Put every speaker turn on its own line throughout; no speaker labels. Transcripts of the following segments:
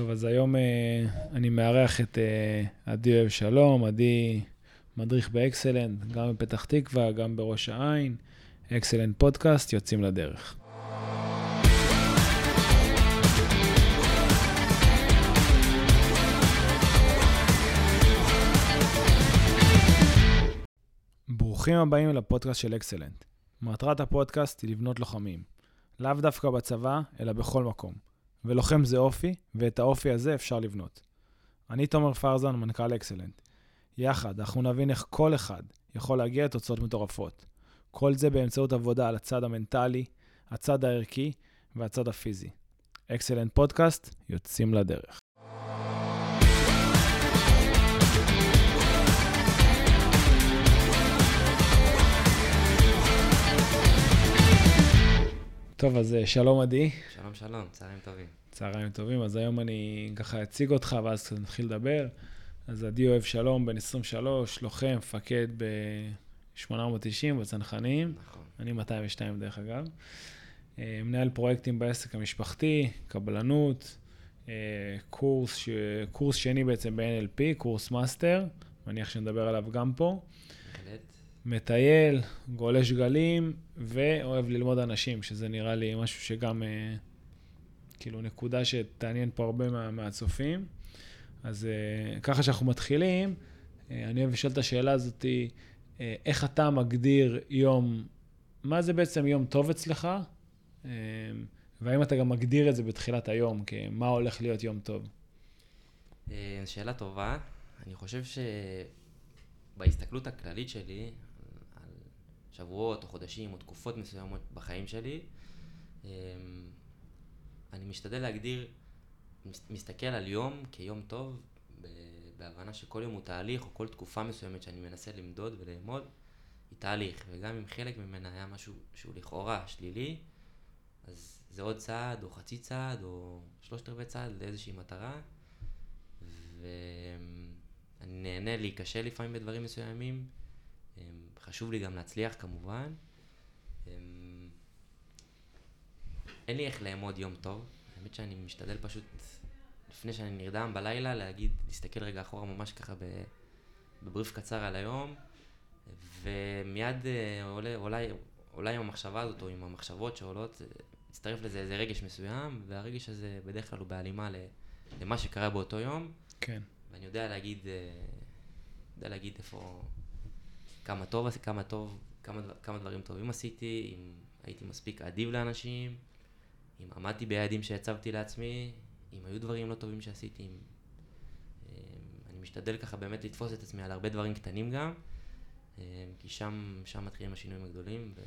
טוב, אז היום אה, אני מארח את אה, עדי אוהב שלום, עדי מדריך באקסלנט, גם בפתח תקווה, גם בראש העין. אקסלנט פודקאסט, יוצאים לדרך. ברוכים הבאים לפודקאסט של אקסלנט. מטרת הפודקאסט היא לבנות לוחמים. לאו דווקא בצבא, אלא בכל מקום. ולוחם זה אופי, ואת האופי הזה אפשר לבנות. אני תומר פרזן, מנכ"ל אקסלנט. יחד, אנחנו נבין איך כל אחד יכול להגיע לתוצאות מטורפות. כל זה באמצעות עבודה על הצד המנטלי, הצד הערכי והצד הפיזי. אקסלנט פודקאסט, יוצאים לדרך. טוב, אז אה, שלום עדי.
שלום, שלום, צהריים טובים.
צהריים טובים, אז היום אני ככה אציג אותך ואז קצת נתחיל לדבר. אז עדי אוהב שלום, בן 23, לוחם, מפקד ב-890 בצנחנים.
נכון.
אני 202 דרך אגב. אה, מנהל פרויקטים בעסק המשפחתי, קבלנות, אה, קורס, ש... קורס שני בעצם ב-NLP, קורס מאסטר, מניח שנדבר עליו גם פה.
בהחלט.
מטייל, גולש גלים, ואוהב ללמוד אנשים, שזה נראה לי משהו שגם, אה, כאילו, נקודה שתעניין פה הרבה מה, מהצופים. אז אה, ככה שאנחנו מתחילים, אה, אני אוהב לשאול את השאלה הזאת, איך אתה מגדיר יום, מה זה בעצם יום טוב אצלך? והאם אתה גם מגדיר את זה בתחילת היום, כמה הולך להיות יום טוב?
שאלה טובה. אני חושב שבהסתכלות הכללית שלי, שבועות או חודשים או תקופות מסוימות בחיים שלי, אה, אני משתדל להגדיר, מס- מסתכל על יום כיום טוב, בהבנה שכל יום הוא תהליך, או כל תקופה מסוימת שאני מנסה למדוד ולאמוד, היא תהליך, וגם אם חלק ממנה היה משהו שהוא לכאורה שלילי, אז זה עוד צעד, או חצי צעד, או שלושת רבעי צעד לאיזושהי מטרה. ואני נהנה להיכשל לפעמים בדברים מסוימים. חשוב לי גם להצליח כמובן. אמ, אין לי איך לאמוד יום טוב. האמת שאני משתדל פשוט, לפני שאני נרדם בלילה, להגיד, להסתכל רגע אחורה ממש ככה בבריף קצר על היום, ומיד אה, עולה, אולי, אולי עם המחשבה הזאת, או עם המחשבות שעולות, אה, מצטרף לזה איזה רגש מסוים, והרגש הזה בדרך כלל הוא בהלימה למה שקרה באותו יום,
כן.
ואני יודע להגיד, אה, יודע להגיד איפה, כמה טוב, כמה טוב, כמה, כמה דברים טובים עשיתי, אם הייתי מספיק אדיב לאנשים, אם עמדתי ביעדים שהצבתי לעצמי, אם היו דברים לא טובים שעשיתי, אם... אה, אני משתדל ככה באמת לתפוס את עצמי על הרבה דברים קטנים גם, אה, כי שם, שם מתחילים השינויים הגדולים, ו...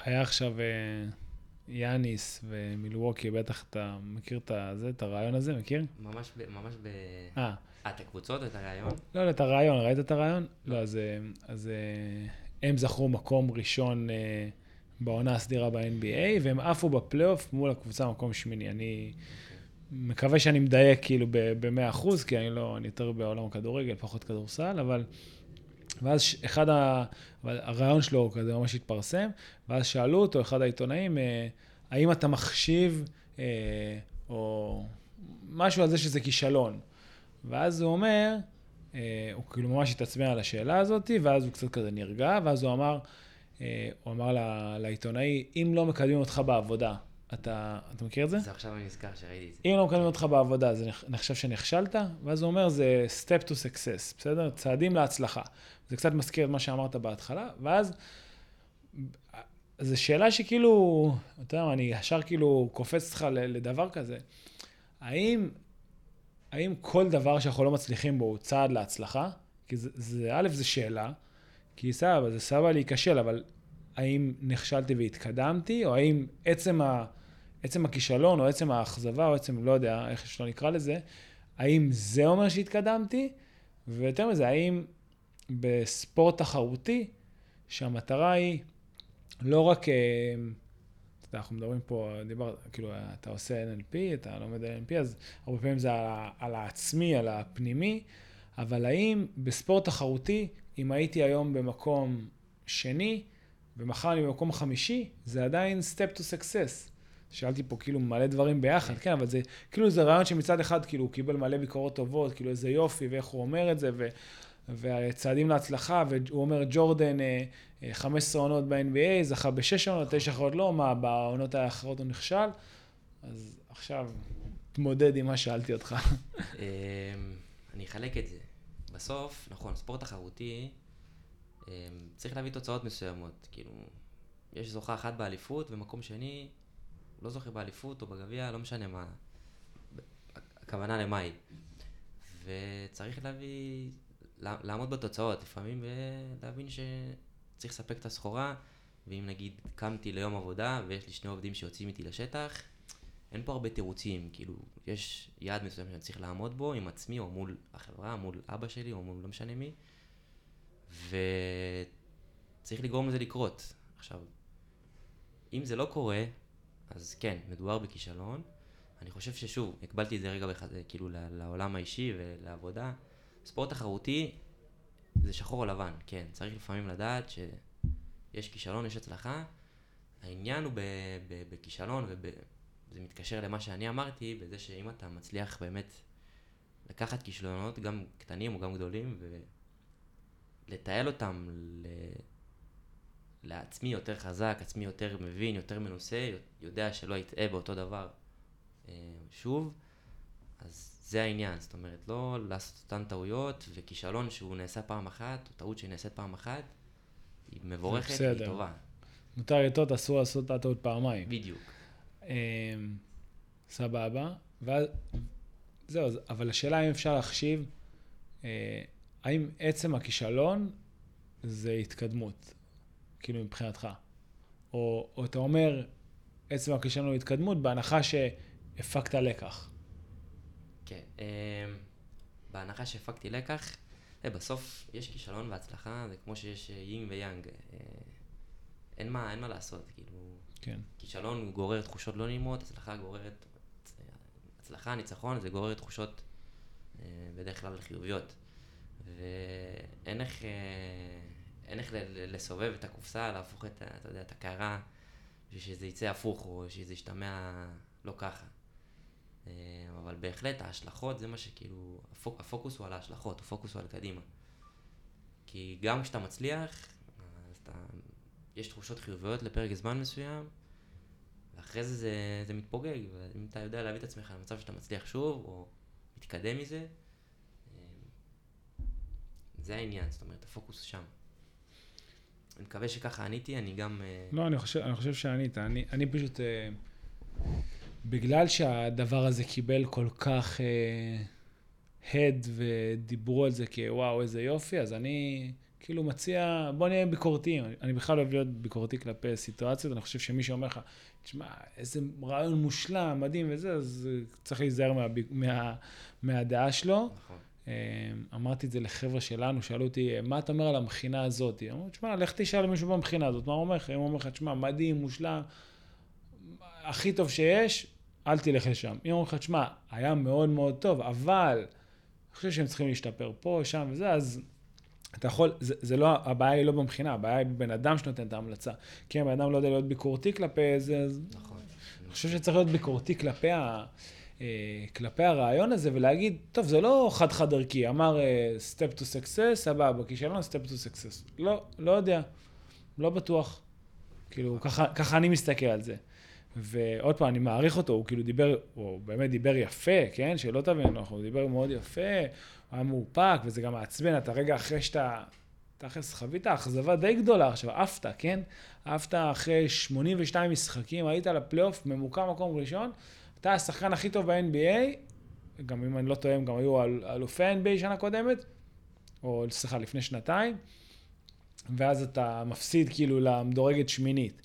היה עכשיו אה, יאניס ומילווקי, בטח אתה מכיר את, הזה, את הרעיון הזה, מכיר?
ממש ב... ממש ב...
אה,
אה, את הקבוצות או את הרעיון?
לא, לא, את הרעיון, ראית את הרעיון? לא, אז, אה, אז אה, הם זכו מקום ראשון בעונה הסדירה ב-NBA, והם עפו בפלייאוף מול הקבוצה במקום שמיני. אני מקווה שאני מדייק כאילו ב-100%, כי אני לא, אני יותר בעולם הכדורגל, פחות כדורסל, אבל... ואז אחד ה... הרעיון שלו כזה ממש התפרסם, ואז שאלו אותו, אחד העיתונאים, אה, האם אתה מחשיב, אה, או משהו על זה שזה כישלון. ואז הוא אומר, אה, הוא כאילו ממש התעצבן על השאלה הזאת, ואז הוא קצת כזה נרגע, ואז הוא אמר, הוא אמר לעיתונאי, אם לא מקדמים אותך בעבודה, אתה, אתה מכיר את זה?
זה עכשיו אני נזכר שראיתי את זה.
אם לא מקדמים אותך בעבודה, זה נח- נחשב שנכשלת? ואז הוא אומר, זה step to success, בסדר? צעדים להצלחה. זה קצת מזכיר את מה שאמרת בהתחלה, ואז זו שאלה שכאילו, אתה יודע מה, אני ישר כאילו קופץ אותך לדבר כזה. האם, האם כל דבר שאנחנו לא מצליחים בו הוא צעד להצלחה? כי זה, זה א', זו שאלה, כי סבבה, זה סבבה להיכשל, אבל האם נכשלתי והתקדמתי, או האם עצם, ה, עצם הכישלון, או עצם האכזבה, או עצם, לא יודע איך שלא נקרא לזה, האם זה אומר שהתקדמתי? ויותר מזה, האם בספורט תחרותי, שהמטרה היא לא רק, אה, אתה אנחנו מדברים פה, דיבר, כאילו, אתה עושה NLP, אתה לומד NLP, אז הרבה פעמים זה על, על העצמי, על הפנימי, אבל האם בספורט תחרותי, אם הייתי היום במקום שני, ומחר אני במקום חמישי, זה עדיין step to success. שאלתי פה כאילו מלא דברים ביחד, כן, אבל זה, כאילו זה רעיון שמצד אחד, כאילו, הוא קיבל מלא ביקורות טובות, כאילו איזה יופי, ואיך הוא אומר את זה, ו, והצעדים להצלחה, והוא אומר, ג'ורדן, 15 עונות ב-NBA, זכה בשש עונות, תשע אחרות לא, מה, בעונות האחרות הוא נכשל? אז עכשיו, תמודד עם מה שאלתי אותך.
אמ, אני אחלק את זה. בסוף, נכון, ספורט תחרותי, אמ, צריך להביא תוצאות מסוימות. כאילו, יש זוכה אחת באליפות, ומקום שני, לא זוכה באליפות או בגביע, לא משנה מה. הכוונה למה היא. וצריך להביא, לעמוד בתוצאות לפעמים, ולהבין שצריך לספק את הסחורה, ואם נגיד קמתי ליום עבודה, ויש לי שני עובדים שיוצאים איתי לשטח, אין פה הרבה תירוצים, כאילו, יש יעד מסוים שאני צריך לעמוד בו עם עצמי, או מול החברה, מול אבא שלי, או מול לא משנה מי, וצריך לגרום לזה לקרות. עכשיו, אם זה לא קורה, אז כן, מדובר בכישלון. אני חושב ששוב, הקבלתי את זה רגע בחד... כאילו לעולם האישי ולעבודה. ספורט תחרותי זה שחור או לבן, כן. צריך לפעמים לדעת שיש כישלון, יש הצלחה. העניין הוא בכישלון, וזה מתקשר למה שאני אמרתי, בזה שאם אתה מצליח באמת לקחת כישלונות, גם קטנים או גם גדולים, ולתעל אותם. לעצמי יותר חזק, עצמי יותר מבין, יותר מנוסה, יודע שלא יטעה באותו דבר אה, שוב, אז זה העניין, זאת אומרת, לא לעשות אותן טעויות, וכישלון שהוא נעשה פעם אחת, או טעות שנעשית פעם אחת, היא מבורכת, היא טובה.
מותר לטעות, אסור לעשות את הטעות פעמיים.
בדיוק.
אמ, סבבה, ואז, זהו, אבל השאלה אם אפשר להחשיב, אה, האם עצם הכישלון זה התקדמות. כאילו מבחינתך. או, או אתה אומר, עצם הכישלון הוא התקדמות, בהנחה שהפקת לקח.
כן, אה, בהנחה שהפקתי לקח, אה, בסוף יש כישלון והצלחה, זה כמו שיש אה, יינג ויאנג. אין מה, אין מה לעשות, כאילו...
כן.
כישלון גורר תחושות לא נעימות, הצלחה גוררת... הצלחה, ניצחון, זה גורר תחושות בדרך כלל חיוביות. ואין איך... אין איך לסובב את הקופסה, להפוך את, אתה יודע, את הקערה, שזה יצא הפוך, או שזה ישתמע לא ככה. אה, אבל בהחלט ההשלכות זה מה שכאילו, הפוק, הפוקוס הוא על ההשלכות, הפוקוס הוא על קדימה. כי גם כשאתה מצליח, אז אתה, יש תחושות חיוביות לפרק זמן מסוים, ואחרי זה, זה זה מתפוגג, ואם אתה יודע להביא את עצמך למצב שאתה מצליח שוב, או מתקדם מזה, אה, זה העניין, זאת אומרת, הפוקוס שם. אני מקווה שככה עניתי, אני גם... אה,
לא, אני חושב, אני חושב שענית. אני, אני פשוט... אה, בגלל שהדבר הזה קיבל כל כך הד אה, ודיברו על זה כוואו, איזה יופי, אז אני כאילו מציע, בוא נהיה ביקורתיים. אני בכלל אוהב להיות ביקורתי כלפי סיטואציות, אני חושב שמי שאומר לך, תשמע, איזה רעיון מושלם, מדהים וזה, אז צריך להיזהר מה, מה, מהדעה שלו. נכון. אמ, אמרתי את זה לחבר'ה שלנו, שאלו אותי, מה אתה אומר על המכינה הזאת? אמרו, תשמע, לך תשאל מישהו במכינה הזאת, מה הוא אומר לך? אם הוא אומר לך, תשמע, מדהים, מושלם, הכי טוב שיש, אל תלך לשם. אם הוא אומר לך, תשמע, היה מאוד מאוד טוב, אבל אני חושב שהם צריכים להשתפר פה, שם וזה, אז אתה יכול, זה, זה לא, הבעיה היא לא במכינה, הבעיה היא בבן אדם שנותן את ההמלצה. כי אם הבן אדם לא יודע להיות ביקורתי כלפי זה, אז... נכון. אני חושב שצריך להיות ביקורתי כלפי ה... אה, כלפי הרעיון הזה ולהגיד, טוב, זה לא חד-חד ערכי, אמר uh, step to success, סבבה, כישלון, step to success. לא, לא יודע, לא בטוח. כאילו, ככה, ככה אני מסתכל על זה. ועוד פעם, אני מעריך אותו, הוא כאילו דיבר, הוא באמת דיבר יפה, כן? שלא תבין, הוא דיבר מאוד יפה, הוא היה מאופק, וזה גם מעצבן, אתה רגע אחרי שאתה, תכלס חווית אכזבה די גדולה עכשיו, עפת, כן? עפת אחרי 82 משחקים, היית לפלייאוף, ממוקם מקום ראשון, אתה השחקן הכי טוב ב-NBA, גם אם אני לא טועה, הם גם היו אלופי ה-NBA שנה קודמת, או סליחה, לפני שנתיים, ואז אתה מפסיד כאילו למדורגת שמינית.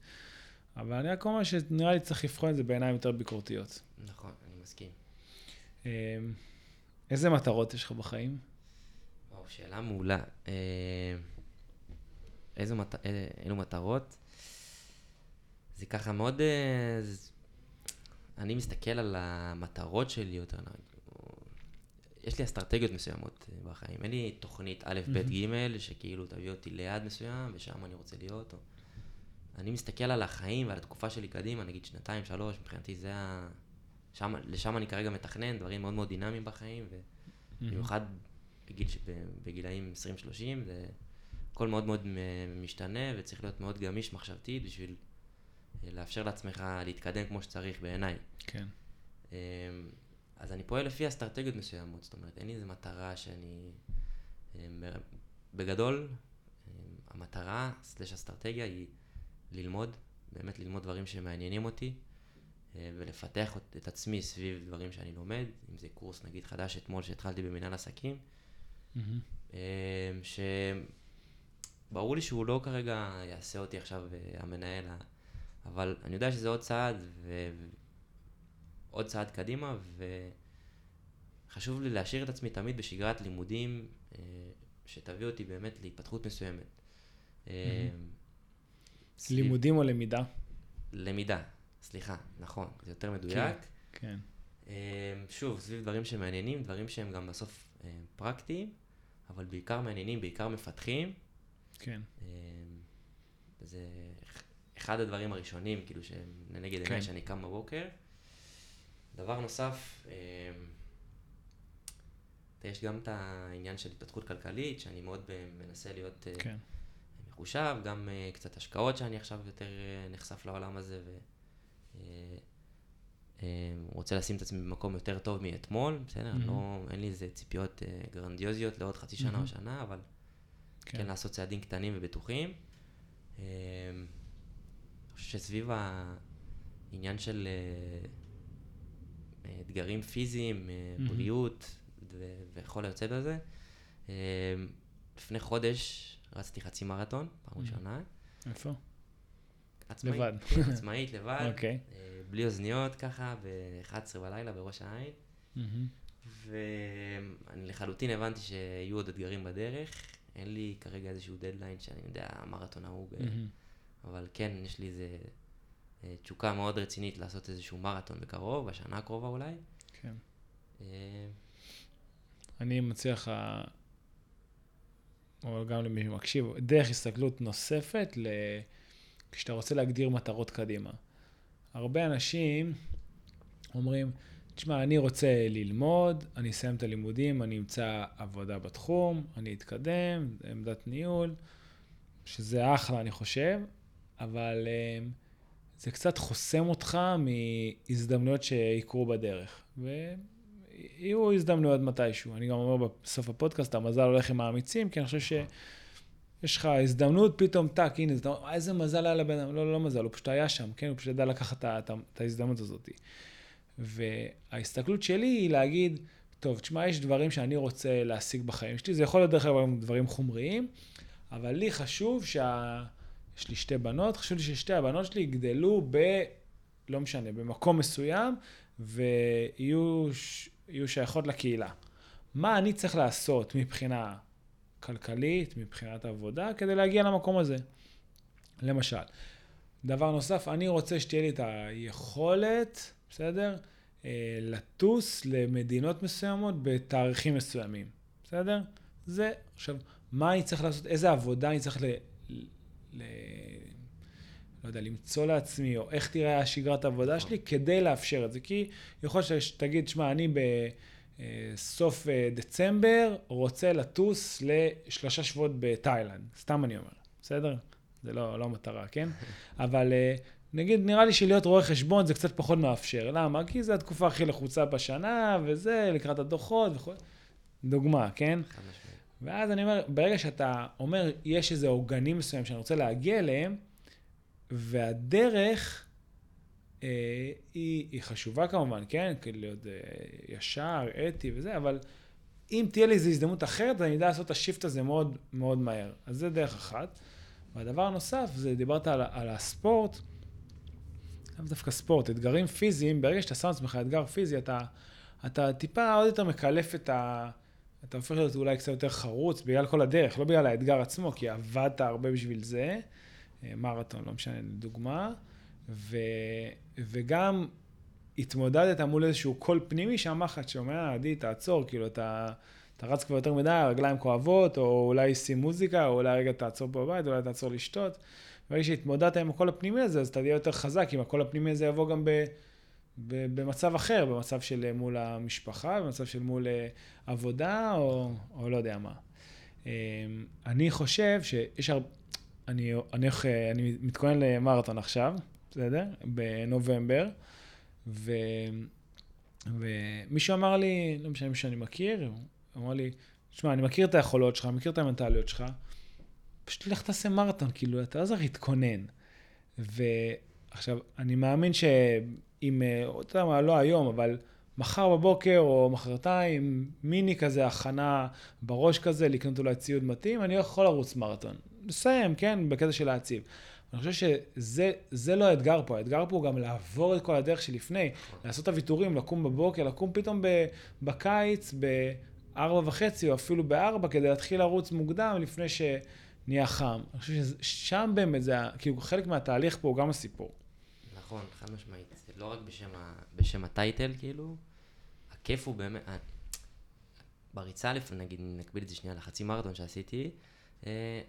אבל אני רק אומר שנראה לי צריך לבחון את זה בעיניים יותר ביקורתיות.
נכון, אני מסכים.
אמ, איזה מטרות יש לך בחיים?
וואו, שאלה מעולה. אמ, איזה מת... אילו מטרות? זה ככה מאוד... אני מסתכל על המטרות שלי יותר. יש לי אסטרטגיות מסוימות אה, בחיים. אין לי תוכנית א', ב', ג', שכאילו תביא אותי ליעד מסוים, ושם אני רוצה להיות. או... אני מסתכל על החיים ועל התקופה שלי קדימה, נגיד שנתיים, שלוש, מבחינתי זה ה... שם, לשם אני כרגע מתכנן, דברים מאוד מאוד דינמיים בחיים, ובמיוחד בגיל, בגילאים 20-30, זה הכל מאוד מאוד משתנה, וצריך להיות מאוד גמיש מחשבתית בשביל לאפשר לעצמך להתקדם כמו שצריך בעיניי.
כן.
אמ, אז אני פועל לפי אסטרטגיות מסוימות, זאת אומרת, אין לי איזה מטרה שאני... אמ, בגדול, אמ, המטרה, סלש אסטרטגיה, היא ללמוד, באמת ללמוד דברים שמעניינים אותי, אה, ולפתח את עצמי סביב דברים שאני לומד, אם זה קורס נגיד חדש אתמול שהתחלתי במנהל עסקים, mm-hmm. שברור לי שהוא לא כרגע יעשה אותי עכשיו אה, המנהל, אבל אני יודע שזה עוד צעד, ועוד צעד קדימה, וחשוב לי להשאיר את עצמי תמיד בשגרת לימודים, אה, שתביא אותי באמת להתפתחות מסוימת. Mm-hmm.
סביב... לימודים או למידה?
למידה, סליחה, נכון, זה יותר מדויק.
כן.
כן. שוב, סביב דברים שמעניינים, דברים שהם גם בסוף אה, פרקטיים, אבל בעיקר מעניינים, בעיקר מפתחים.
כן.
אה, זה אחד הדברים הראשונים, כאילו, שהם לנגד עיניי כן. שאני קם בבוקר. דבר נוסף, יש גם את העניין של התפתחות כלכלית, שאני מאוד מנסה להיות
כן.
מחושב, גם uh, קצת השקעות שאני עכשיו יותר נחשף לעולם הזה ורוצה לשים את עצמי במקום יותר טוב מאתמול, בסדר? Mm-hmm. לא, אין לי איזה ציפיות גרנדיוזיות לעוד חצי שנה mm-hmm. או שנה, אבל כן. כן לעשות צעדים קטנים ובטוחים. Uh, חושב שסביב העניין של uh, אתגרים פיזיים, mm-hmm. בריאות וכל היוצא בזה, uh, לפני חודש רצתי חצי מרתון, פעם. ראשונה.
איפה?
עצמאית.
לבד.
כן, עצמאית, לבד.
אוקיי.
אה, בלי אוזניות ככה, ב-11 בלילה בראש העין. ואני לחלוטין הבנתי שיהיו עוד אתגרים בדרך. אין לי כרגע איזשהו דדליין שאני יודע, המרתון ההוא, אבל כן, יש לי איזה אה, תשוקה מאוד רצינית לעשות איזשהו מרתון בקרוב, בשנה הקרובה אולי.
כן. אה, אני מציע לך או גם למי שמקשיב, דרך הסתכלות נוספת ל... כשאתה רוצה להגדיר מטרות קדימה. הרבה אנשים אומרים, תשמע, אני רוצה ללמוד, אני אסיים את הלימודים, אני אמצא עבודה בתחום, אני אתקדם, עמדת ניהול, שזה אחלה, אני חושב, אבל אה, זה קצת חוסם אותך מהזדמנויות שיקרו בדרך. ו... יהיו הזדמנויות מתישהו. אני גם אומר בסוף הפודקאסט, המזל הולך עם האמיצים, כי אני חושב שיש לך הזדמנות, פתאום טאק, הנה, אתה אומר, איזה מזל היה לבן אדם. לא, לא מזל, הוא פשוט היה שם, כן? הוא פשוט ידע לקחת את ההזדמנות הזאת. וההסתכלות שלי היא להגיד, טוב, תשמע, יש דברים שאני רוצה להשיג בחיים שלי, זה יכול להיות דרך אגב דברים חומריים, אבל לי חשוב שה... יש לי שתי בנות, חשוב לי ששתי הבנות שלי יגדלו ב... לא משנה, במקום מסוים, ויהיו יהיו שייכות לקהילה. מה אני צריך לעשות מבחינה כלכלית, מבחינת עבודה, כדי להגיע למקום הזה? למשל, דבר נוסף, אני רוצה שתהיה לי את היכולת, בסדר? אה, לטוס למדינות מסוימות בתאריכים מסוימים, בסדר? זה, עכשיו, מה אני צריך לעשות, איזה עבודה אני צריך ל... ל לא יודע, למצוא לעצמי, או איך תראה השגרת העבודה שלי, כדי לאפשר את זה. כי יכול להיות שתגיד, שמע, אני בסוף אה, דצמבר רוצה לטוס לשלושה שבועות בתאילנד. סתם אני אומר, בסדר? זה לא, לא המטרה, כן? אבל אה, נגיד, נראה לי שלהיות רואה חשבון זה קצת פחות מאפשר. למה? כי זו התקופה הכי לחוצה בשנה, וזה, לקראת הדוחות וכו'. דוגמה, כן? ואז אני אומר, ברגע שאתה אומר, יש איזה עוגנים מסוים שאני רוצה להגיע אליהם, והדרך אה, היא, היא חשובה כמובן, כן? כדי להיות אה, ישר, אתי וזה, אבל אם תהיה לי איזו הזדמנות אחרת, אני אדע לעשות את השיפט הזה מאוד מאוד מהר. אז זה דרך אחת. והדבר הנוסף, זה דיברת על, על הספורט, לאו דווקא ספורט, אתגרים פיזיים, ברגע שאתה שם לעצמך אתגר פיזי, אתה, אתה טיפה עוד יותר מקלף את ה... אתה הופך להיות אולי קצת יותר חרוץ בגלל כל הדרך, לא בגלל האתגר עצמו, כי עבדת הרבה בשביל זה. אה, מרתון, לא משנה, לדוגמה, ו, וגם התמודדת מול איזשהו קול פנימי שאמר לך, שומע, עדי, תעצור, כאילו, אתה, אתה רץ כבר יותר מדי, הרגליים כואבות, או אולי שים מוזיקה, או אולי רגע תעצור פה בבית, אולי תעצור לשתות. ברגע שהתמודדת עם הקול הפנימי הזה, אז אתה תהיה יותר חזק, אם הקול הפנימי הזה יבוא גם ב, במצב אחר, במצב של אה, מול המשפחה, במצב של מול אה, עבודה, או, או לא יודע מה. אה, אני חושב שיש הרבה... אני, אני, אני מתכונן למרתון עכשיו, בסדר? בנובמבר, ו, ומישהו אמר לי, לא משנה מי שאני מכיר, הוא אמר לי, תשמע, אני מכיר את היכולות שלך, מכיר את המנטליות שלך, פשוט לך תעשה מרתון, כאילו, אתה לא צריך להתכונן. ועכשיו, אני מאמין שאם, אה, אתה יודע מה, לא היום, אבל מחר בבוקר או מחרתיים, מיני כזה, הכנה בראש כזה, לקנות אולי ציוד מתאים, אני יכול לרוץ מרתון. לסיים, כן, בקטע של להציב. אני חושב שזה לא האתגר פה, האתגר פה הוא גם לעבור את כל הדרך שלפני, לעשות את הוויתורים, לקום בבוקר, לקום פתאום בקיץ, בארבע וחצי או אפילו בארבע, כדי להתחיל לרוץ מוקדם לפני ש... נהיה חם. אני חושב ששם באמת זה, כאילו חלק מהתהליך פה הוא גם הסיפור.
נכון, חד משמעית. זה לא רק בשם, ה, בשם הטייטל, כאילו, הכיף הוא באמת, בריצה, נגיד, נקביל את זה שנייה לחצי מרתון שעשיתי, אה,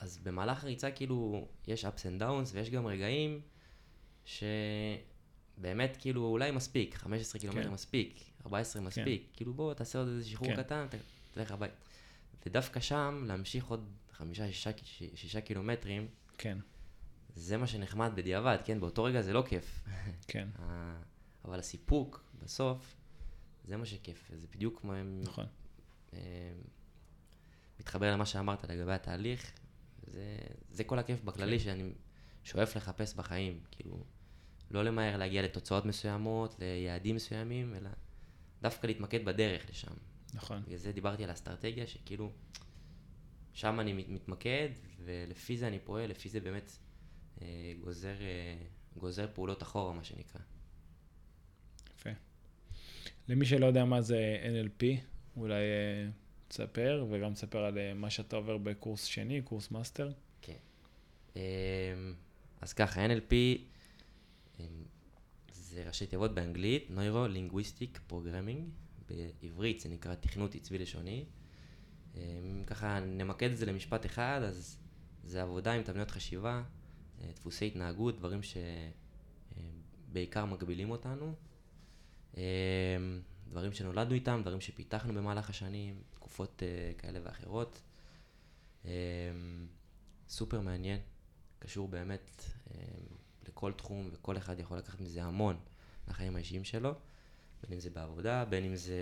אז במהלך הריצה, כאילו, יש ups and downs, ויש גם רגעים שבאמת, כאילו, אולי מספיק, 15 קילומטר כן. מספיק, 14 מספיק, כן. כאילו, בוא, תעשה עוד איזה שחרור כן. קטן, תלך הביתה. ודווקא שם, להמשיך עוד חמישה, שישה, שישה קילומטרים,
כן.
זה מה שנחמד בדיעבד, כן? באותו רגע זה לא כיף.
כן.
אבל הסיפוק, בסוף, זה מה שכיף. זה בדיוק כמו...
נכון.
אה, מתחבר למה שאמרת לגבי התהליך, זה, זה כל הכיף בכללי כן. שאני שואף לחפש בחיים. כאילו, לא למהר להגיע לתוצאות מסוימות, ליעדים מסוימים, אלא דווקא להתמקד בדרך לשם.
נכון.
בגלל זה דיברתי על אסטרטגיה, שכאילו, שם אני מתמקד, ולפי זה אני פועל, לפי זה באמת אה, גוזר, אה, גוזר פעולות אחורה, מה שנקרא.
יפה. למי שלא יודע מה זה NLP, אולי אה, תספר, וגם תספר על אה, מה שאתה עובר בקורס שני, קורס מאסטר.
כן. אה, אז ככה, NLP אה, זה ראשי תיבות באנגלית, Neuro-Linguistic Programming, בעברית זה נקרא תכנות עצבי לשוני. אם ככה נמקד את זה למשפט אחד, אז זה עבודה עם תבניות חשיבה, אה, דפוסי התנהגות, דברים שבעיקר מגבילים אותנו. אה, דברים שנולדנו איתם, דברים שפיתחנו במהלך השנים, תקופות אה, כאלה ואחרות. סופר מעניין, קשור באמת לכל תחום, וכל אחד יכול לקחת מזה המון לחיים האישיים שלו, בין אם זה בעבודה, בין אם זה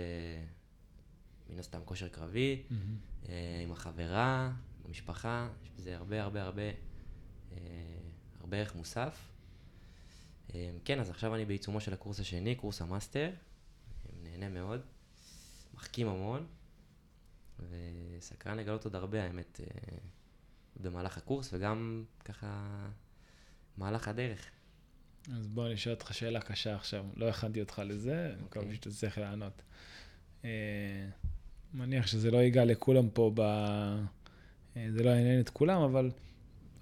מן הסתם כושר קרבי, mm-hmm. עם החברה, במשפחה, יש בזה הרבה הרבה הרבה, אה, הרבה ערך מוסף. אה, כן, אז עכשיו אני בעיצומו של הקורס השני, קורס המאסטר, נהנה מאוד, מחכים המון, וסקרן לגלות עוד הרבה, האמת, במהלך הקורס, וגם ככה, מהלך הדרך.
אז בוא אני אשאל אותך שאלה קשה עכשיו, לא הכנתי אותך לזה, אני מקווה אוקיי. שתצליח לענות. מניח שזה לא ייגע לכולם פה ב... אה, זה לא יעניין את כולם, אבל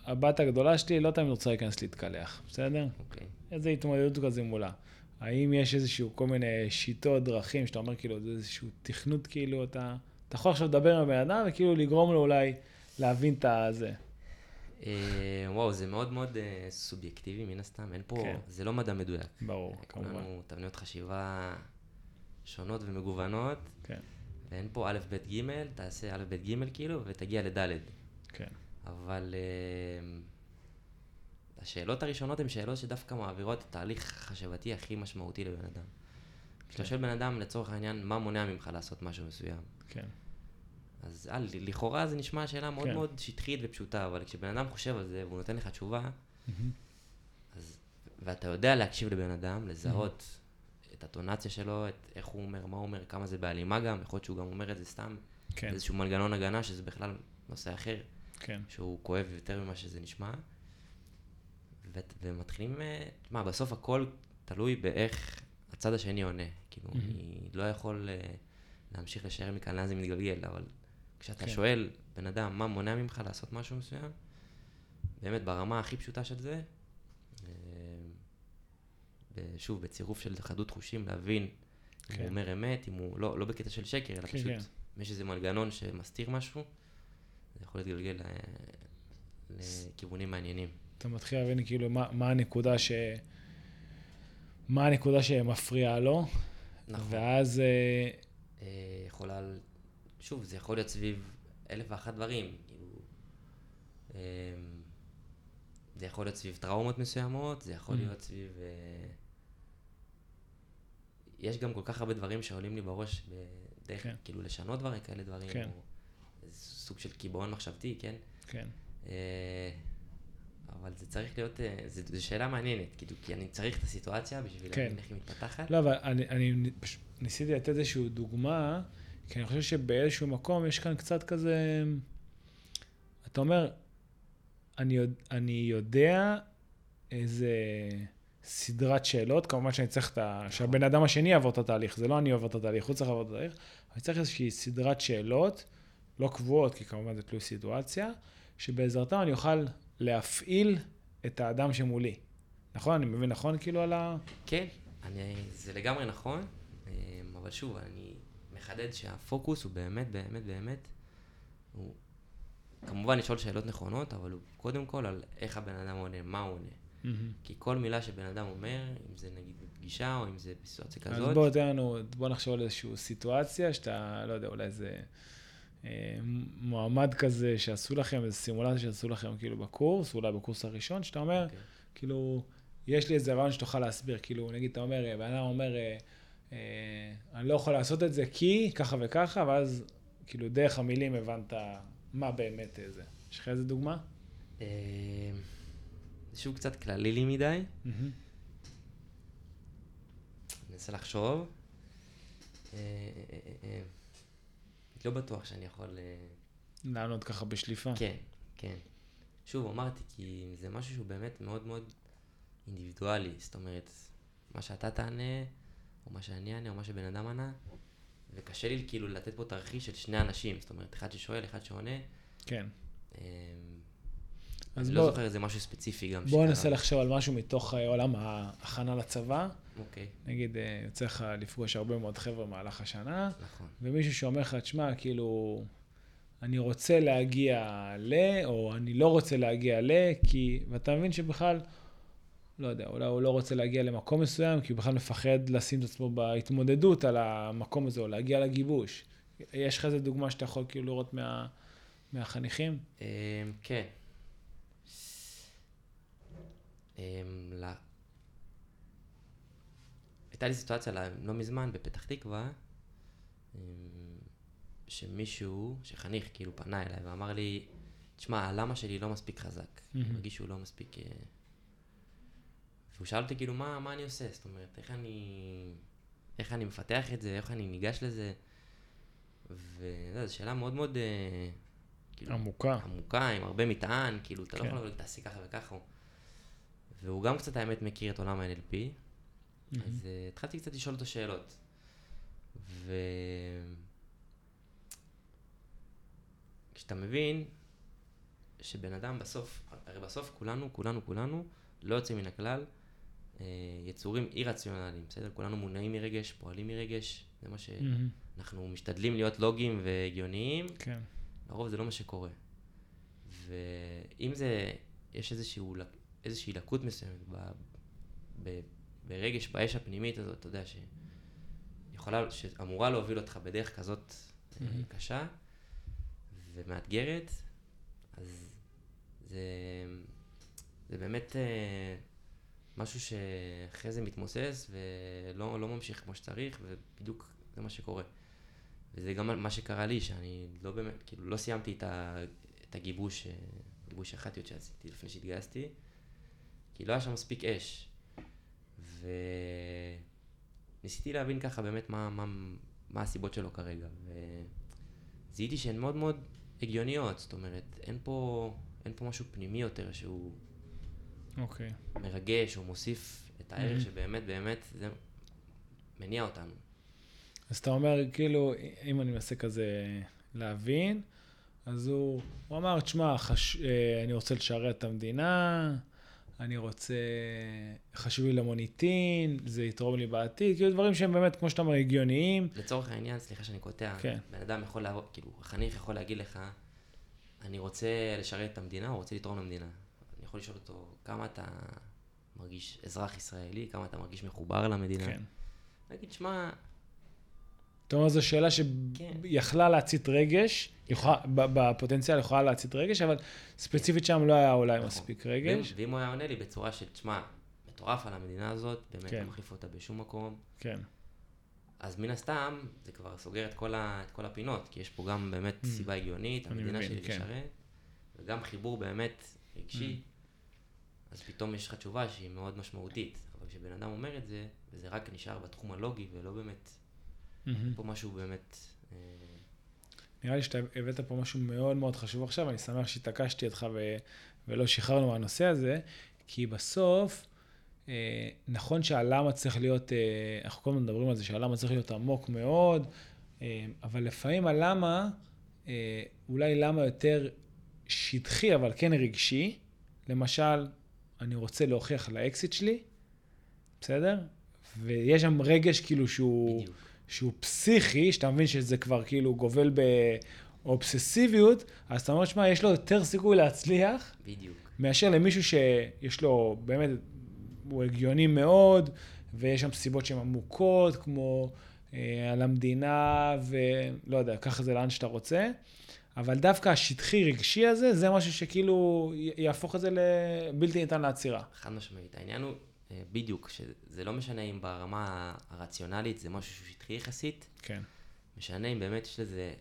הבת הגדולה שלי לא תמיד רוצה להיכנס להתקלח, בסדר?
אוקיי. Okay.
איזה התמודדות כזה מולה. האם יש איזשהו כל מיני שיטות, דרכים, שאתה אומר כאילו, זה איזשהו תכנות, כאילו, אתה, אתה יכול עכשיו לדבר עם הבן אדם וכאילו לגרום לו אולי להבין את הזה.
אה, וואו, זה מאוד מאוד אה, סובייקטיבי, מן הסתם, אין פה, כן. זה לא מדע מדויק.
ברור, כמובן.
כולנו תבניות חשיבה שונות ומגוונות.
כן.
ואין פה א', ב', ג', תעשה א', ב', ג', כאילו, ותגיע לד'.
כן.
אבל uh, השאלות הראשונות הן שאלות שדווקא מעבירות את התהליך החשבתי הכי משמעותי לבן אדם. כשאתה כן. שואל בן אדם, לצורך העניין, מה מונע ממך לעשות משהו מסוים?
כן.
אז אל, לכאורה זה נשמע שאלה מאוד כן. מאוד שטחית ופשוטה, אבל כשבן אדם חושב על זה והוא נותן לך תשובה, mm-hmm. אז, ואתה יודע להקשיב לבן אדם, לזהות mm-hmm. את הטונציה שלו, את איך הוא אומר, מה הוא אומר, כמה זה בהלימה גם, יכול להיות שהוא גם אומר את זה סתם, כן. איזשהו מנגנון הגנה, שזה בכלל נושא אחר,
כן.
שהוא כואב יותר ממה שזה נשמע. ו- ומתחילים, אה, מה, בסוף הכל תלוי באיך הצד השני עונה. כאילו, mm-hmm. אני לא יכול uh, להמשיך לשער מכאן לאן זה מתגלגל, אבל כשאתה כן. שואל בן אדם מה מונע ממך לעשות משהו מסוים, באמת ברמה הכי פשוטה של זה, שוב, בצירוף של חדות חושים, להבין כן. אם הוא אומר אמת, אם הוא, לא, לא בקטע של שקר, אלא כן, פשוט, כן. יש איזה מנגנון שמסתיר משהו, זה יכול להתגלגל לכיוונים מעניינים.
אתה מתחיל להבין כאילו מה, מה הנקודה ש... מה הנקודה שמפריעה לו,
נכון.
ואז... אה,
אה, יכולה, ל- שוב, זה יכול להיות סביב אלף ואחת דברים, כאילו, אה, זה יכול להיות סביב טראומות מסוימות, זה יכול
Mm.
להיות סביב... אה, יש גם כל כך הרבה דברים שעולים לי בראש בדרך,
כן.
כאילו לשנות דברים, כאלה דברים,
כן.
או סוג של קיבעון מחשבתי, כן?
כן,
אה, אבל זה צריך להיות, אה, זו שאלה מעניינת, כאילו, כי אני צריך את הסיטואציה בשביל
כן.
להבין איך היא מתפתחת.
לא, אבל אני, אני ניסיתי לתת איזושהי דוגמה, כי אני חושב שבאיזשהו מקום יש כאן קצת כזה... אתה אומר, אני, אני יודע איזה סדרת שאלות, כמובן שאני צריך את ה... שהבן אדם השני יעבור את התהליך, זה לא אני עובר את התהליך, הוא צריך לעבור את התהליך, אני צריך איזושהי סדרת שאלות, לא קבועות, כי כמובן זה תלוי סיטואציה, שבעזרתם אני אוכל להפעיל את האדם שמולי. נכון? אני מבין נכון כאילו על ה...
כן, אני, זה לגמרי נכון, אה, אבל שוב, אני מחדד שהפוקוס הוא באמת, באמת, באמת, הוא כמובן לשאול שאלות נכונות, אבל הוא קודם כל על איך הבן אדם עונה, מה הוא עונה.
מהמם.
כי כל מילה שבן אדם אומר, אם זה נגיד בפגישה או אם זה בסיטואציה
אז
כזאת,
בוא תן לנו, בוא נחשוב על איזושהי סיטואציה שאתה, לא יודע, אולי אה, מועמד כזה שעשו לכם, איזו סימולציה שעשו לכם כאילו בקורס, אולי בקורס הראשון, שאתה אומר,
אוקיי.
כאילו, יש לי איזה רעיון שתוכל להסביר, כאילו, נגיד, אתה אומר, אה, בן אדם אומר, אה, אה, אני לא יכול לעשות את זה כי ככה וככה, ואז, כאילו, דרך המילים הבנת מה באמת אה, זה. יש לך איזה דוגמה?
אה, זה שוב קצת כללי לי מדי. אני מנסה לחשוב. לא בטוח שאני יכול... אה,
לענות ככה בשליפה.
כן, כן. שוב, אמרתי, כי זה משהו שהוא באמת מאוד מאוד אינדיבידואלי. זאת אומרת, מה שאתה תענה, או מה שאני אענה, או מה שבן אדם ענה, וקשה לי כאילו לתת פה תרחיש של שני אנשים. זאת אומרת, אחד ששואל, אחד שעונה.
כן.
אני לא
בוא-
זוכר איזה משהו ספציפי גם שקרה.
ננסה לחשוב על משהו מתוך אה, עולם ההכנה לצבא.
אוקיי,
נגיד, אה, יוצא לך לפגוש הרבה מאוד חבר'ה במהלך השנה,
נכון.
ומישהו שאומר לך, תשמע, כאילו, אני רוצה להגיע ל, או אני לא רוצה להגיע ל, כי, ואתה מבין שבכלל, לא יודע, אולי הוא לא רוצה להגיע למקום מסוים, כי הוא בכלל מפחד לשים את עצמו בהתמודדות על המקום הזה, או להגיע לגיבוש. יש לך איזה דוגמה שאתה יכול כאילו לראות מה, מהחניכים?
אמ, כן. אמ, ל- הייתה לי סיטואציה לא- לא מזמן בפתח תקווה, אמ, שמישהו, שחניך כאילו פנה אליי ואמר לי, תשמע, הלמה שלי לא מספיק חזק. אני. מרגיש שהוא לא מספיק... אה, והוא שאל אותי כאילו, מה, מה אני עושה? זאת אומרת, איך אני... איך אני מפתח את זה, איך אני ניגש לזה. וזו שאלה מאוד מאוד... אה, כאילו,
עמוקה.
עמוקה, עם הרבה מטען, כאילו, אתה לא
כן.
יכול לבוא תעשי ככה וככה. והוא גם קצת, האמת, מכיר את עולם ה-NLP, אז uh, התחלתי קצת לשאול אותו שאלות. ו... כשאתה מבין שבן אדם בסוף, הרי בסוף כולנו, כולנו, כולנו, לא יוצאים מן הכלל, אה, יצורים אי-רציונליים, בסדר? כולנו מונעים מרגש, פועלים מרגש, זה מה. שאנחנו משתדלים להיות לוגיים והגיוניים,
כן.
לרוב זה לא מה שקורה. ואם זה, יש איזשהו, איזושהי לקות מסוימת ב, ב, ברגש, באש הפנימית הזאת, אתה יודע, שיכולה, שאמורה להוביל אותך בדרך כזאת
מהמם.
קשה ומאתגרת, אז זה, זה באמת אה, משהו שאחרי זה מתמוסס ולא לא ממשיך כמו שצריך, ובדיוק זה מה שקורה. וזה גם מה שקרה לי, שאני לא באמת, כאילו, לא סיימתי את, ה, את הגיבוש, אה, גיבוש הח"טיות שעשיתי לפני שהתגייסתי, כי לא היה שם מספיק אש. וניסיתי להבין ככה באמת מה, מה, מה הסיבות שלו כרגע, וזיהיתי שהן מאוד מאוד הגיוניות, זאת אומרת, אין פה, אין פה משהו פנימי יותר שהוא
אוקיי.
מרגש או מוסיף את הערך
Mhm.
שבאמת באמת זה מניע אותנו.
אז אתה אומר, כאילו, אם אני מנסה כזה להבין, אז הוא, הוא אמר, תשמע, חש... אה, אני רוצה לשרת את המדינה, אני רוצה, חשוב לי למוניטין, זה יתרום לי בעתיד, כאילו דברים שהם באמת, כמו שאתה אומר, הגיוניים.
לצורך העניין, סליחה שאני קוטע,
כן.
בן אדם יכול, להראות, כאילו, החניך יכול להגיד לך, אני רוצה לשרת את המדינה, הוא רוצה לתרום למדינה. אני יכול לשאול אותו, כמה אתה מרגיש אזרח ישראלי, כמה אתה מרגיש מחובר למדינה?
כן.
להגיד, שמע,
זאת אומרת, זו שאלה
כן.
שיכלה להצית רגש, יכולה- בפוטנציאל יכולה להצית רגש, אבל ספציפית שם לא היה אולי
נכון.
מספיק רגש.
ואם הוא היה עונה לי בצורה של, תשמע, מטורף על המדינה הזאת, באמת
כן.
לא מחליף אותה בשום מקום,
כן,
אז מן הסתם, זה כבר סוגר את כל, ה, את כל הפינות, כי יש פה גם באמת
Mm.
סיבה הגיונית, המדינה
מבין,
שלי
כן.
לשרת, וגם חיבור באמת רגשי, אז פתאום יש לך תשובה שהיא מאוד משמעותית. אבל כשבן אדם אומר את זה, וזה רק נשאר בתחום הלוגי, ולא באמת. פה משהו באמת... אה,
נראה לי שאתה הבאת פה משהו מאוד מאוד חשוב עכשיו, אני שמח שהתעקשתי אותך ו... ולא שחררנו מהנושא הזה, כי בסוף, אה, נכון שהלמה צריך להיות, אה, אנחנו כל הזמן מדברים על זה שהלמה צריך להיות עמוק מאוד, אה, אבל לפעמים הלמה, אה, אולי למה יותר שטחי, אבל כן רגשי. למשל, אני רוצה להוכיח לאקסיט שלי, בסדר? ויש שם רגש כאילו שהוא...
בדיוק.
שהוא פסיכי, שאתה מבין שזה כבר כאילו גובל באובססיביות, אז אתה אומר, שמע, יש לו יותר סיכוי להצליח,
בדיוק.
מאשר למישהו שיש לו באמת, הוא הגיוני מאוד, ויש שם סיבות שהן עמוקות, כמו אה, על המדינה, ולא יודע, ככה זה לאן שאתה רוצה. אבל דווקא השטחי רגשי הזה, זה משהו שכאילו יהפוך את זה לבלתי ניתן לעצירה.
חד משמעית. העניין הוא בדיוק, שזה לא משנה אם ברמה הרציונלית זה משהו שהוא שטחי יחסית,
כן,
משנה אם באמת יש לזה,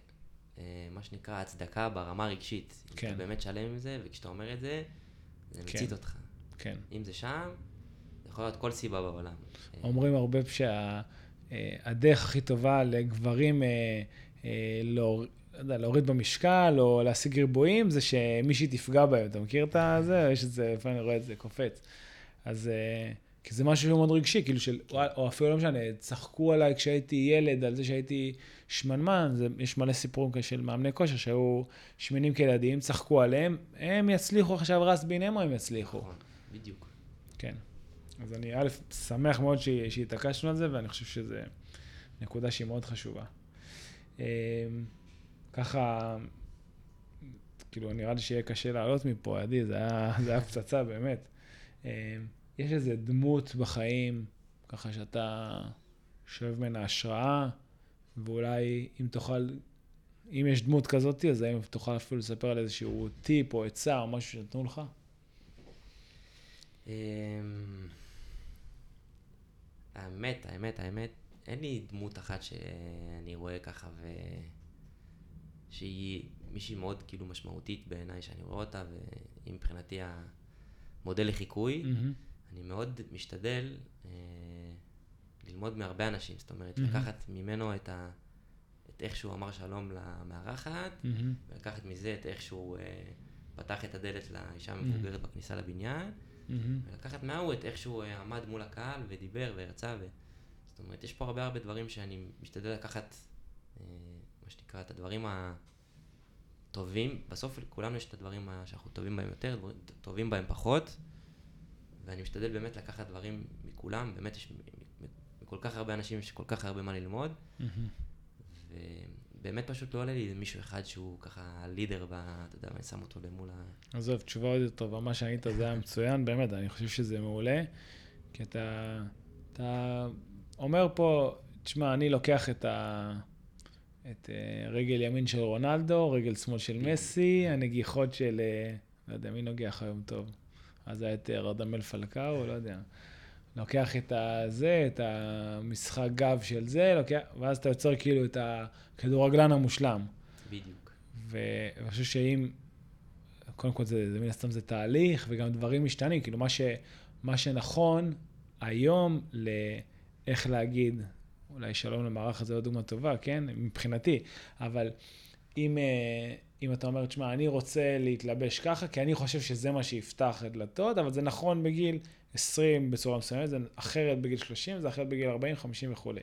אה, מה שנקרא, הצדקה ברמה הרגשית.
כן.
אתה באמת שלם עם זה, וכשאתה אומר את זה, זה
כן.
מצית אותך.
כן.
אם זה שם, זה יכול להיות כל סיבה בעולם. אה,
אומרים הרבה שהדרך הכי טובה לגברים אה, אה, להור- לא יודע, להוריד במשקל או להשיג ריבועים, זה שמישהי תפגע בהם. אתה מכיר את זה? יש את זה, לפעמים אני רואה את זה קופץ. אז... אה, כי זה משהו שהוא מאוד רגשי, כאילו של, או אפילו לא משנה, צחקו עליי כשהייתי ילד, על זה שהייתי שמנמן, זה, יש מלא סיפורים כאלה של מאמני כושר שהיו שמנים כילדים, צחקו עליהם, הם יצליחו עכשיו רס בינם או הם יצליחו?
נכון, בדיוק.
כן. אז אני א', שמח מאוד שהתעקשנו על זה, ואני חושב שזו נקודה שהיא מאוד חשובה. אמ, ככה, כאילו, נראה לי שיהיה קשה לעלות מפה, עדי, זה היה פצצה, באמת. אמ, יש איזה דמות בחיים, ככה שאתה שואב ממנה השראה, ואולי אם תוכל, אם יש דמות כזאת, אז האם תוכל אפילו לספר על איזשהו טיפ או עצה או משהו שנתנו לך?
אמ, האמת, האמת, האמת, אין לי דמות אחת שאני רואה ככה ו... שהיא מישהי מאוד כאילו משמעותית בעיניי שאני רואה אותה והיא מבחינתי המודל לחיקוי.
מהמם.
אני מאוד משתדל אה, ללמוד מהרבה אנשים, זאת אומרת,
מהמם.
לקחת ממנו את, ה... את איך שהוא אמר שלום למארחת,
מהמם.
ולקחת מזה את איך שהוא אה, פתח את הדלת לאישה. המבוגרת בכניסה לבניין,
מהמם.
ולקחת מההוא את איך שהוא אה, עמד מול הקהל ודיבר והרצה, ו... זאת אומרת, יש פה הרבה הרבה דברים שאני משתדל לקחת, אה, מה שנקרא, את הדברים הטובים, בסוף לכולנו יש את הדברים שאנחנו טובים בהם יותר, טובים בהם פחות, ואני משתדל באמת לקחת דברים מכולם, באמת יש מכל כך הרבה אנשים יש כל כך הרבה מה ללמוד,
מהמם.
ובאמת פשוט לא עולה לי מישהו אחד שהוא ככה הלידר, ב- אתה יודע, אני שם אותו למול ה...
עזוב, תשובה עוד יותר טובה, מה שענית זה היה מצוין, באמת, אני חושב שזה מעולה, כי אתה, אתה אומר פה, תשמע, אני לוקח את, ה, את אה, רגל ימין של רונלדו, רגל שמאל של מסי, הנגיחות של, אה, לא יודע, מי נוגח היום טוב? אז היה את אה, רדמל פלקאו, לא יודע. לוקח את הזה, את המשחק גב של זה, לוקח, ואז אתה יוצר כאילו את הכדורגלן המושלם.
בדיוק.
ואני חושב שאם, קודם כל זה, זה מן הסתם זה תהליך, וגם דברים משתנים, כאילו מה, ש, מה שנכון היום לאיך להגיד, אולי שלום למערך הזה לא דוגמה טובה, כן? מבחינתי, אבל אם, אה, אם אתה אומר, תשמע, אני רוצה להתלבש ככה, כי אני חושב שזה מה שיפתח את דלתות, אבל זה נכון בגיל 20 בצורה מסוימת, זה אחרת בגיל 30, זה אחרת בגיל 40, 50 וכולי.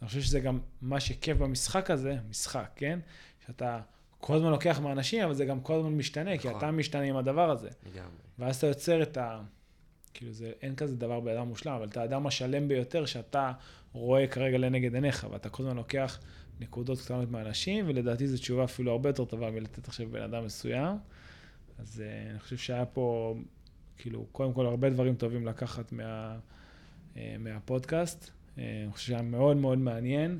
אני חושב שזה גם מה שכיף במשחק הזה, משחק, כן? שאתה כל הזמן לוקח מאנשים, אבל זה גם כל הזמן משתנה, כי
נכון.
אתה משתנה עם הדבר הזה.
לגמרי.
ואז אתה יוצר את ה... כאילו, זה, אין כזה דבר באדם מושלם, אבל אתה האדם השלם ביותר שאתה רואה כרגע לנגד עיניך, ואתה כל הזמן לוקח נקודות קטנות מאנשים, ולדעתי זו תשובה אפילו הרבה יותר טובה מלתת עכשיו בן אדם מסוים. אז uh, אני חושב שהיה פה, כאילו, קודם כל הרבה דברים טובים לקחת מה, uh, מהפודקאסט. Uh, אני חושב שהיה מאוד מאוד מעניין,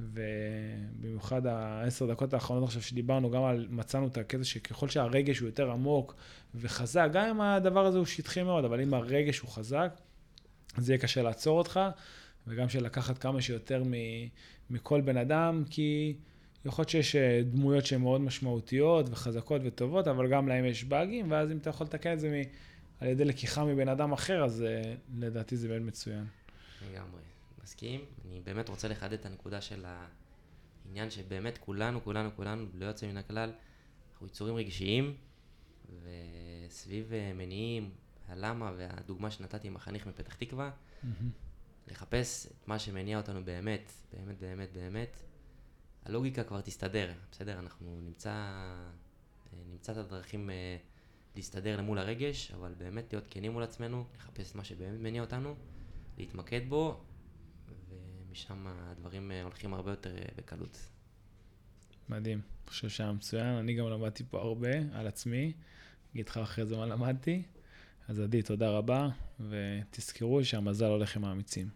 ובמיוחד העשר דקות האחרונות עכשיו שדיברנו, גם על, מצאנו את הקטע שככל שהרגש הוא יותר עמוק וחזק, גם אם הדבר הזה הוא שטחי מאוד, אבל אם הרגש הוא חזק, אז יהיה קשה לעצור אותך, וגם של לקחת כמה שיותר מ, מכל בן אדם, כי יכול להיות שיש אה, דמויות שהן מאוד משמעותיות וחזקות וטובות, אבל גם להם יש באגים, ואז אם אתה יכול לתקן את זה מ, על ידי לקיחה מבן אדם אחר, אז אה, לדעתי זה באמת מצוין.
לגמרי, מסכים. אני באמת רוצה לחדד את הנקודה של העניין שבאמת כולנו, כולנו, כולנו, בלי יוצא מן הכלל, אנחנו יצורים רגשיים, וסביב אה, מניעים, הלמה והדוגמה שנתתי עם החניך מפתח תקווה, לחפש את מה שמניע אותנו באמת, באמת, באמת, באמת, הלוגיקה כבר תסתדר, בסדר? אנחנו נמצא, אה, נמצא את הדרכים אה, להסתדר למול הרגש, אבל באמת להיות כנים מול עצמנו, לחפש את מה שבאמת מניע אותנו, להתמקד בו, ומשם הדברים אה, הולכים הרבה יותר בקלות.
מדהים, אני חושב שהיה מצוין, אני גם למדתי פה הרבה על עצמי, אגיד לך אחרי זה מה למדתי. אז עדי, תודה רבה, ותזכרו שהמזל הולך עם האמיצים.